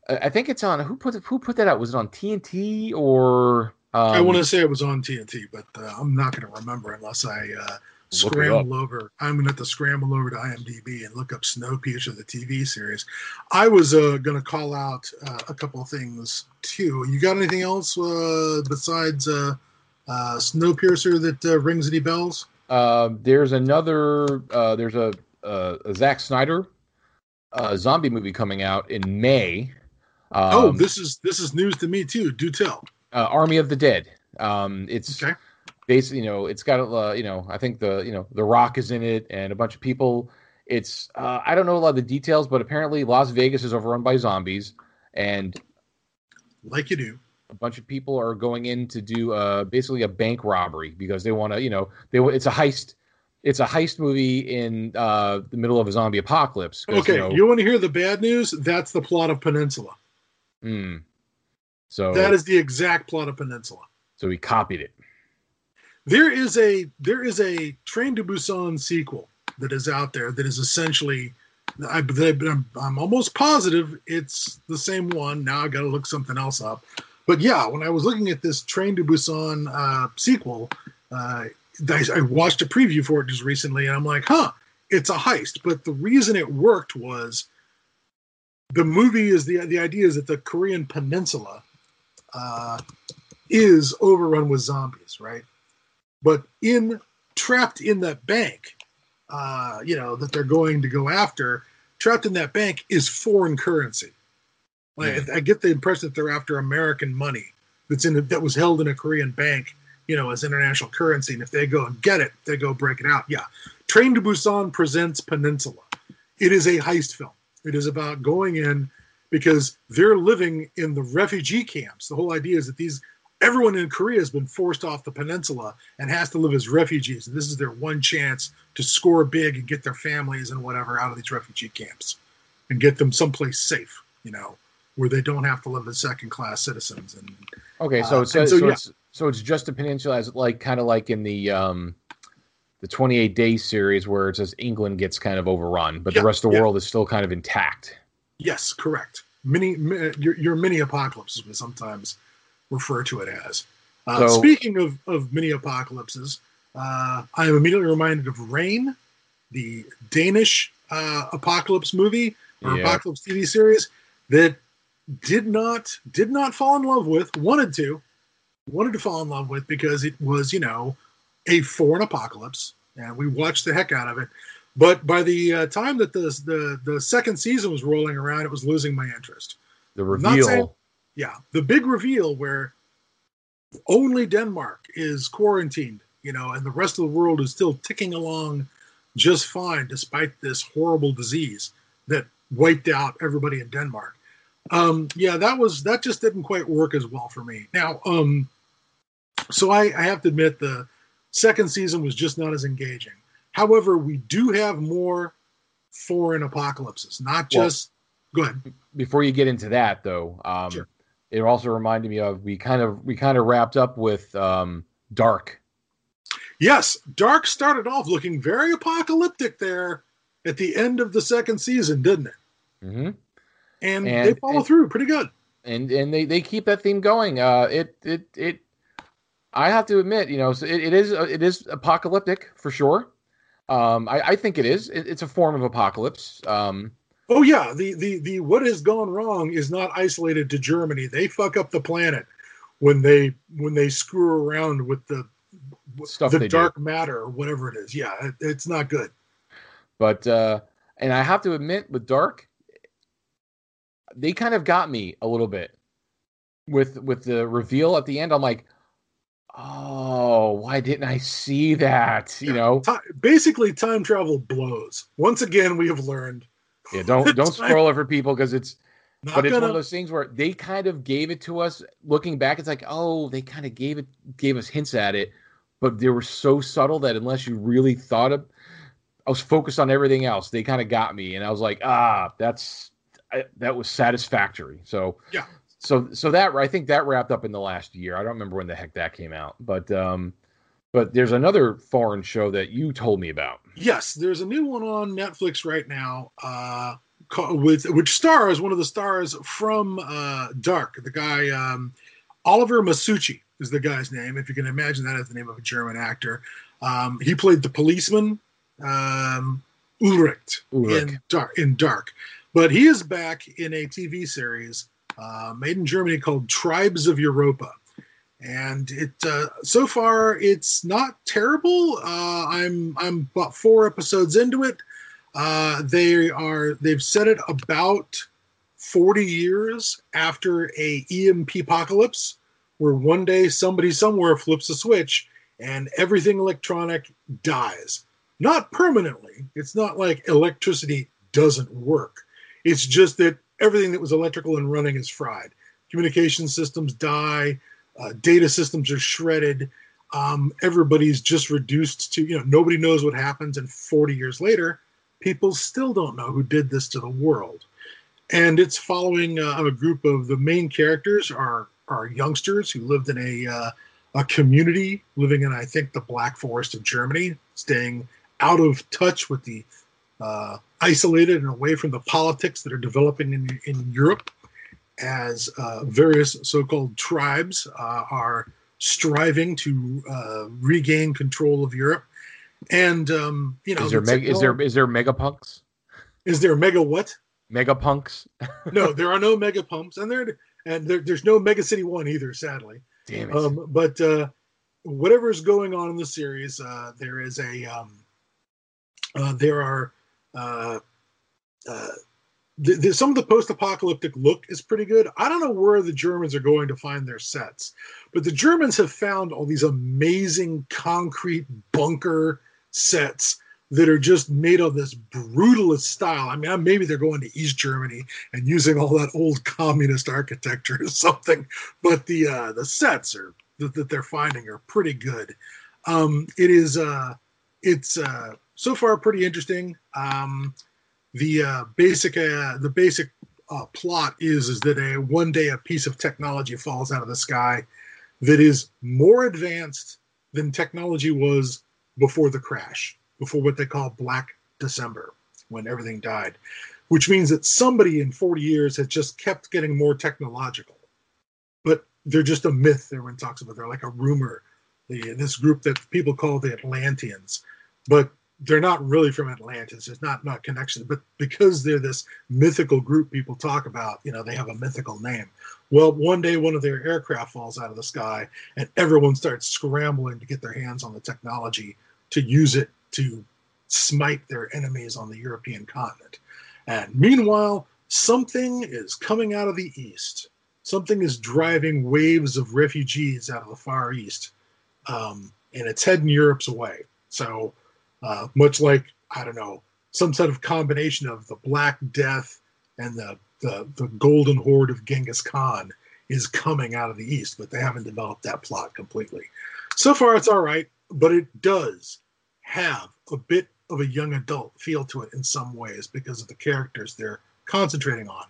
I think it's on who put who put that out? Was it on TNT or? Um, I want to say it was on TNT, but uh, I'm not going to remember unless I uh, scramble over. I'm going to have to scramble over to IMDb and look up Snowpiercer, the TV series. I was uh, going to call out uh, a couple of things too. You got anything else uh, besides uh, uh, Snowpiercer that uh, rings any bells? Uh, there's another. Uh, there's a, a, a Zack Snyder uh, zombie movie coming out in May. Um, oh, this is this is news to me too. Do tell. uh, Army of the Dead. Um, it's Okay. basically, you know, it's got, uh, you know, I think the, you know, The Rock is in it and a bunch of people. It's, uh, I don't know a lot of the details, but apparently Las Vegas is overrun by zombies and Like you do. a bunch of people are going in to do uh, basically a bank robbery because they want to, you know, they it's a heist. It's a heist movie in uh, the middle of a zombie apocalypse. Okay, you know, you want to hear the bad news? That's the plot of Peninsula. Mm. so That is the exact plot of Peninsula. so we copied it. There is a there is a Train to Busan sequel that is out there that is essentially I, I'm, I'm almost positive it's the same one. Now I got to look something else up. but yeah, when I was looking at this Train to Busan uh, sequel, uh, I, I watched a preview for it just recently, and I'm like, huh, it's a heist. But the reason it worked was the movie is the the idea is that the Korean Peninsula uh, is overrun with zombies, right? But in trapped in that bank, uh, you know that they're going to go after, trapped in that bank is foreign currency. Like Yeah. I get the impression that they're after American money that's in that was held in a Korean bank, you know, as international currency. And if they go and get it, they go break it out. Yeah, Train to Busan presents Peninsula. It is a heist film. It is about going in because they're living in the refugee camps. The whole idea is that these everyone in Korea has been forced off the peninsula and has to live as refugees. And this is their one chance to score big and get their families and whatever out of these refugee camps and get them someplace safe, you know, where they don't have to live as second class citizens. And Okay, so Uh, it's and so, so, yeah. it's so it's just a peninsula as like kind of like in the um the 28 day series where it says England gets kind of overrun, but Yeah, the rest of the yeah. world is still kind of intact. yes, correct. Mini, mi- your, your mini apocalypse, we sometimes refer to it as. Uh, So- speaking of, of mini apocalypses, uh, I am immediately reminded of Rain, the Danish uh, apocalypse movie or Yeah. apocalypse TV series that did not did not fall in love with, wanted to, wanted to fall in love with because it was you know a foreign apocalypse, and we watched the heck out of it. But by the uh, time that the, the the second season was rolling around, it was losing my interest. The not reveal. saying- Yeah, the big reveal where only Denmark is quarantined, you know, and the rest of the world is still ticking along just fine despite this horrible disease that wiped out everybody in Denmark. Um, yeah, that was that just didn't quite work as well for me. Now, um, so I, I have to admit the second season was just not as engaging. However, we do have more foreign apocalypses, not Well- just. go ahead. before you get into that though um Sure. it also reminded me of we kind of we kind of wrapped up with um dark Yes, Dark started off looking very apocalyptic there at the end of the second season, didn't it? Mm-hmm. And, And- they follow and- through pretty good. and and they they keep that theme going uh it it it i have to admit you know so it, it is it is apocalyptic for sure um i i think it is it, it's a form of apocalypse um Oh yeah, the the the what has gone wrong is not isolated to Germany. They fuck up the planet when they when they screw around with the Stuff the they do. dark matter or whatever it is. Yeah, it, it's not good. But uh and I have to admit with Dark they kind of got me a little bit with with the reveal at the end. I'm like, "Oh, why didn't I see that?" You know. Ti- basically, time travel blows. Once again, we have learned. Yeah, don't [laughs] don't spoil it people cuz it's Not but it's one gonna- of those things where they kind of gave it to us looking back it's like, "Oh, they kind of gave it gave us hints at it, but they were so subtle that unless you really thought of I was focused on everything else. They kind of got me, and I was like, ah, that's I, that was satisfactory. So Yeah. So so that I think that wrapped up in the last year. I don't remember when the heck that came out, but um, but there's another foreign show that you told me about. Yes, there's a new one on Netflix right now, uh, with which stars one of the stars from uh, Dark. The guy um, Oliver Masucci is the guy's name. If you can imagine that as the name of a German actor, um, he played the policeman um, Ulrich, Ulrich. in Dark. In Dark, but he is back in a TV series uh, made in Germany called Tribes of Europa and it uh, so far it's not terrible. Uh, I'm I'm about four episodes into it. Uh, they are they've set it about forty years after a EMP apocalypse, where one day somebody somewhere flips a switch and everything electronic dies. Not permanently. It's not like electricity doesn't work. It's just that everything that was electrical and running is fried. Communication systems die uh, data systems are shredded. Um, everybody's just reduced to, you know, nobody knows what happens. And 40 years later, people still don't know who did this to the world. And it's following uh, a group of the main characters are are youngsters who lived in a uh, a community living in, I think, the Black Forest of Germany, staying out of touch with the uh, isolated and away from the politics that are developing in in Europe as uh, various so-called tribes uh, are striving to uh, regain control of Europe. And um, you know, is there the meg- is there is there megapunks? is there mega what? Megapunks? [laughs] No, there are no mega punks, and there and there, there's no Mega City One either, sadly. Damn it! Um, but uh, whatever is going on in the series, uh, there is a um, uh, there are uh, uh, the, the, some of the post-apocalyptic look is pretty good. I don't know where the Germans are going to find their sets, but the Germans have found all these amazing concrete bunker sets that are just made of this brutalist style. I mean, maybe they're going to East Germany and using all that old communist architecture or [laughs] something, but the uh, the sets are that, that they're finding are pretty good. Um, it is uh, it's uh, so far pretty interesting. Um, the uh, basic uh, the basic uh, plot is is that a one day a piece of technology falls out of the sky that is more advanced than technology was before the crash, before what they call Black December, when everything died, which means that somebody in 40 years has just kept getting more technological. But they're just a myth everyone talks about. They're like a rumor. The, this group that people call the Atlanteans. But they're not really from Atlantis. There's not not connection, but because they're this mythical group people talk about, you know, they have a mythical name. Well, one day one of their aircraft falls out of the sky, and everyone starts scrambling to get their hands on the technology to use it to smite their enemies on the European continent. And meanwhile, something is coming out of the east. Something is driving waves of refugees out of the Far East, um, and it's heading Europe's way. So uh, much like I don't know some sort of combination of the Black Death and the, the the Golden Horde of Genghis Khan is coming out of the east, but they haven't developed that plot completely. So far, it's all right, but it does have a bit of a young adult feel to it in some ways because of the characters they're concentrating on.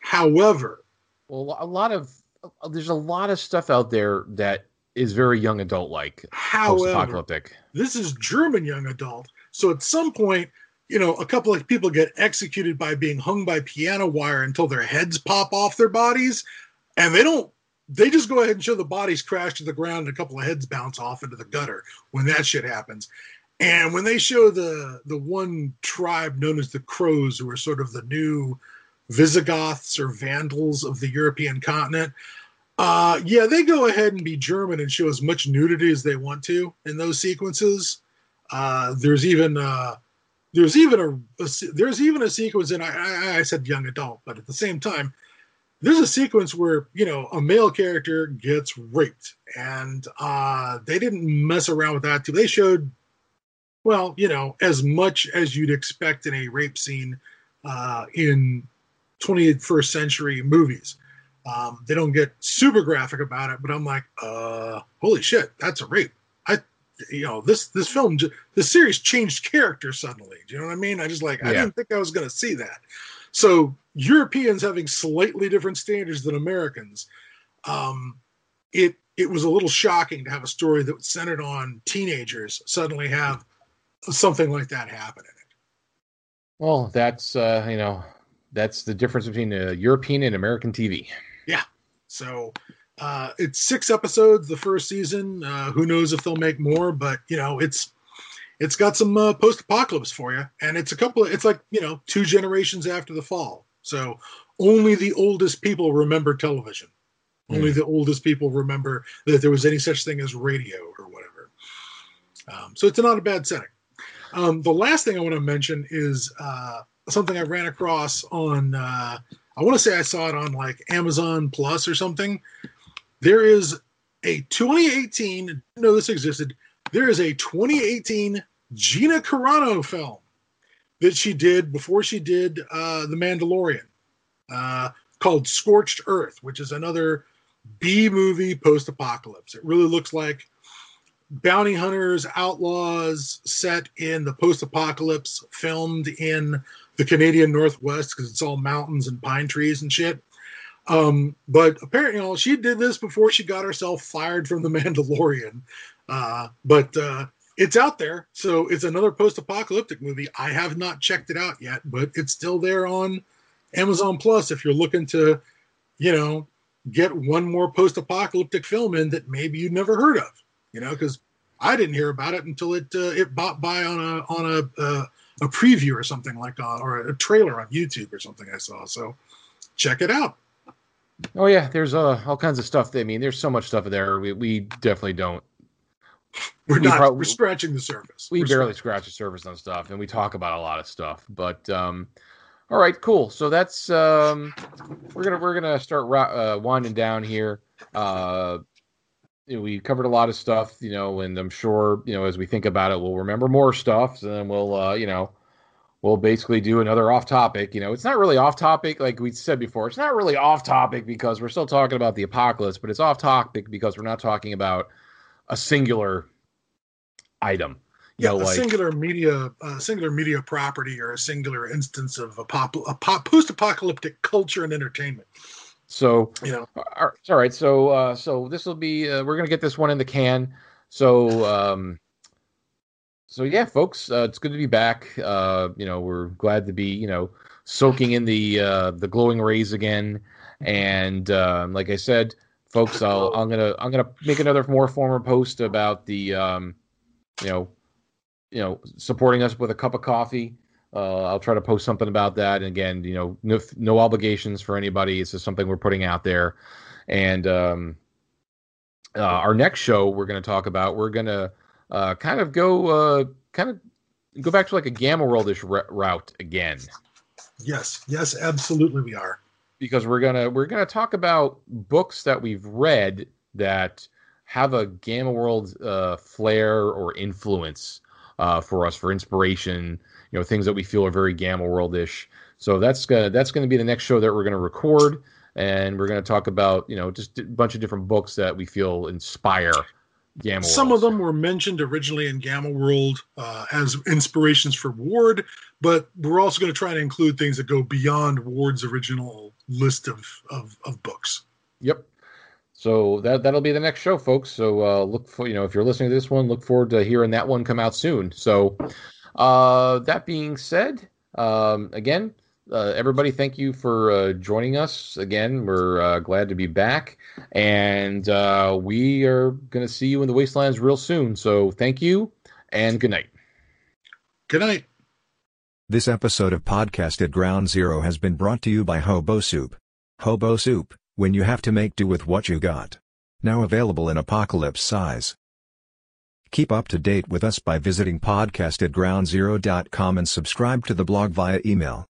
However, well, a lot of there's a lot of stuff out there that is very young adult like, post-apocalyptic. this is German young adult. So at some point, you know, a couple of people get executed by being hung by piano wire until their heads pop off their bodies, and they don't. They just go ahead and show the bodies crash to the ground, and a couple of heads bounce off into the gutter when that shit happens. And when they show the the one tribe known as the Crows, who are sort of the new Visigoths or Vandals of the European continent, uh, yeah, they go ahead and be German and show as much nudity as they want to in those sequences. Uh, there's even uh, there's even a, a there's even a sequence, and I, I, I said young adult, but at the same time, there's a sequence where you know a male character gets raped, and uh, they didn't mess around with that too. They showed, well, you know, as much as you'd expect in a rape scene uh, in 21st century movies. Um, they don't get super graphic about it, but I'm like, uh, holy shit, that's a rape. I, you know, this this film, this series changed character suddenly. Do you know what I mean? I just like, I didn't think I was going to see that. So Europeans having slightly different standards than Americans, um, it it was a little shocking to have a story that was centered on teenagers suddenly have something like that happen in it. Well, that's uh, you know, that's the difference between uh, European and American TV. So uh, it's six episodes the first season. Uh, who knows if they'll make more? But you know, it's it's got some uh, post-apocalypse for you, and it's a couple. Of, it's like you know, two generations after the fall. So only the oldest people remember television. Only the oldest people remember that there was any such thing as radio or whatever. Um, so it's not a bad setting. Um, the last thing I want to mention is uh, something I ran across on. Uh, I want to say I saw it on like Amazon Plus or something. There is a 2018. Didn't know this existed. There is a 2018 Gina Carano film that she did before she did uh, The Mandalorian, uh, called Scorched Earth, which is another B movie post-apocalypse. It really looks like bounty hunters, outlaws set in the post-apocalypse, filmed in the Canadian Northwest because it's all mountains and pine trees and shit. Um, but apparently, you know, she did this before she got herself fired from the Mandalorian. Uh, but uh, it's out there, so it's another post-apocalyptic movie. I have not checked it out yet, but it's still there on Amazon Plus if you're looking to you know, get one more post-apocalyptic film in that maybe you'd never heard of. You know, because I didn't hear about it until it uh, it bought by on a on a uh, a preview or something like uh, or a trailer on YouTube or something I saw. So check it out. Oh yeah, there's uh, all kinds of stuff. That, I mean, there's so much stuff there. We we definitely don't. We're We not. prob- we're scratching the surface. We We're barely scratch the surface on stuff, and we talk about a lot of stuff. But um, all right, cool. So that's um, we're gonna we're gonna start uh, winding down here. Uh, you know, we covered a lot of stuff, you know, and I'm sure you know as we think about it, we'll remember more stuff, and then we'll uh, you know we'll basically do another off topic. You know, it's not really off topic like we said before. It's not really off topic because we're still talking about the apocalypse, but it's off topic because we're not talking about a singular item. You Yeah, know, a like singular media, a singular media property, or a singular instance of a, pop, a pop, post-apocalyptic culture and entertainment. So. You know, All right, all right. So, uh, so this will be. Uh, we're gonna get this one in the can. So, um, so yeah, folks, uh, it's good to be back. Uh, you know, we're glad to be. You know, soaking in the uh, the glowing rays again. And um, like I said, folks, I'll, I'm gonna I'm gonna make another more former post about the um, you know, you know, supporting us with a cup of coffee. Uh, I'll try to post something about that. And again, you know, no, no obligations for anybody. It's just something we're putting out there. And um, uh, our next show we're going to talk about, we're going to uh, kind of go, uh, kind of go back to like a Gamma Worldish r- route again, yes, yes, absolutely, we are. because we're gonna we're gonna talk about books that we've read that have a Gamma World uh, flair or influence uh, for us for inspiration. You know, things that we feel are very Gamma Worldish. So that's gonna that's gonna be the next show that we're gonna record, and we're gonna talk about you know just a bunch of different books that we feel inspire Gamma. Some Worlds. of them were mentioned originally in Gamma World uh, as inspirations for Ward, but we're also going to try to include things that go beyond Ward's original list of, of, of books. Yep. So that that'll be the next show, folks. So uh, look for you know if you're listening to this one, look forward to hearing that one come out soon. So uh, that being said, um, again, uh, everybody, thank you for uh, joining us again. We're uh, glad to be back, and uh, we are going to see you in the wastelands real soon. So thank you, and good night. Good night. This episode of Podcast at Ground Zero has been brought to you by Hobo Soup. Hobo Soup, when you have to make do with what you got. Now available in apocalypse size. Keep up to date with us by visiting podcast at groundzero.com and subscribe to the blog via email.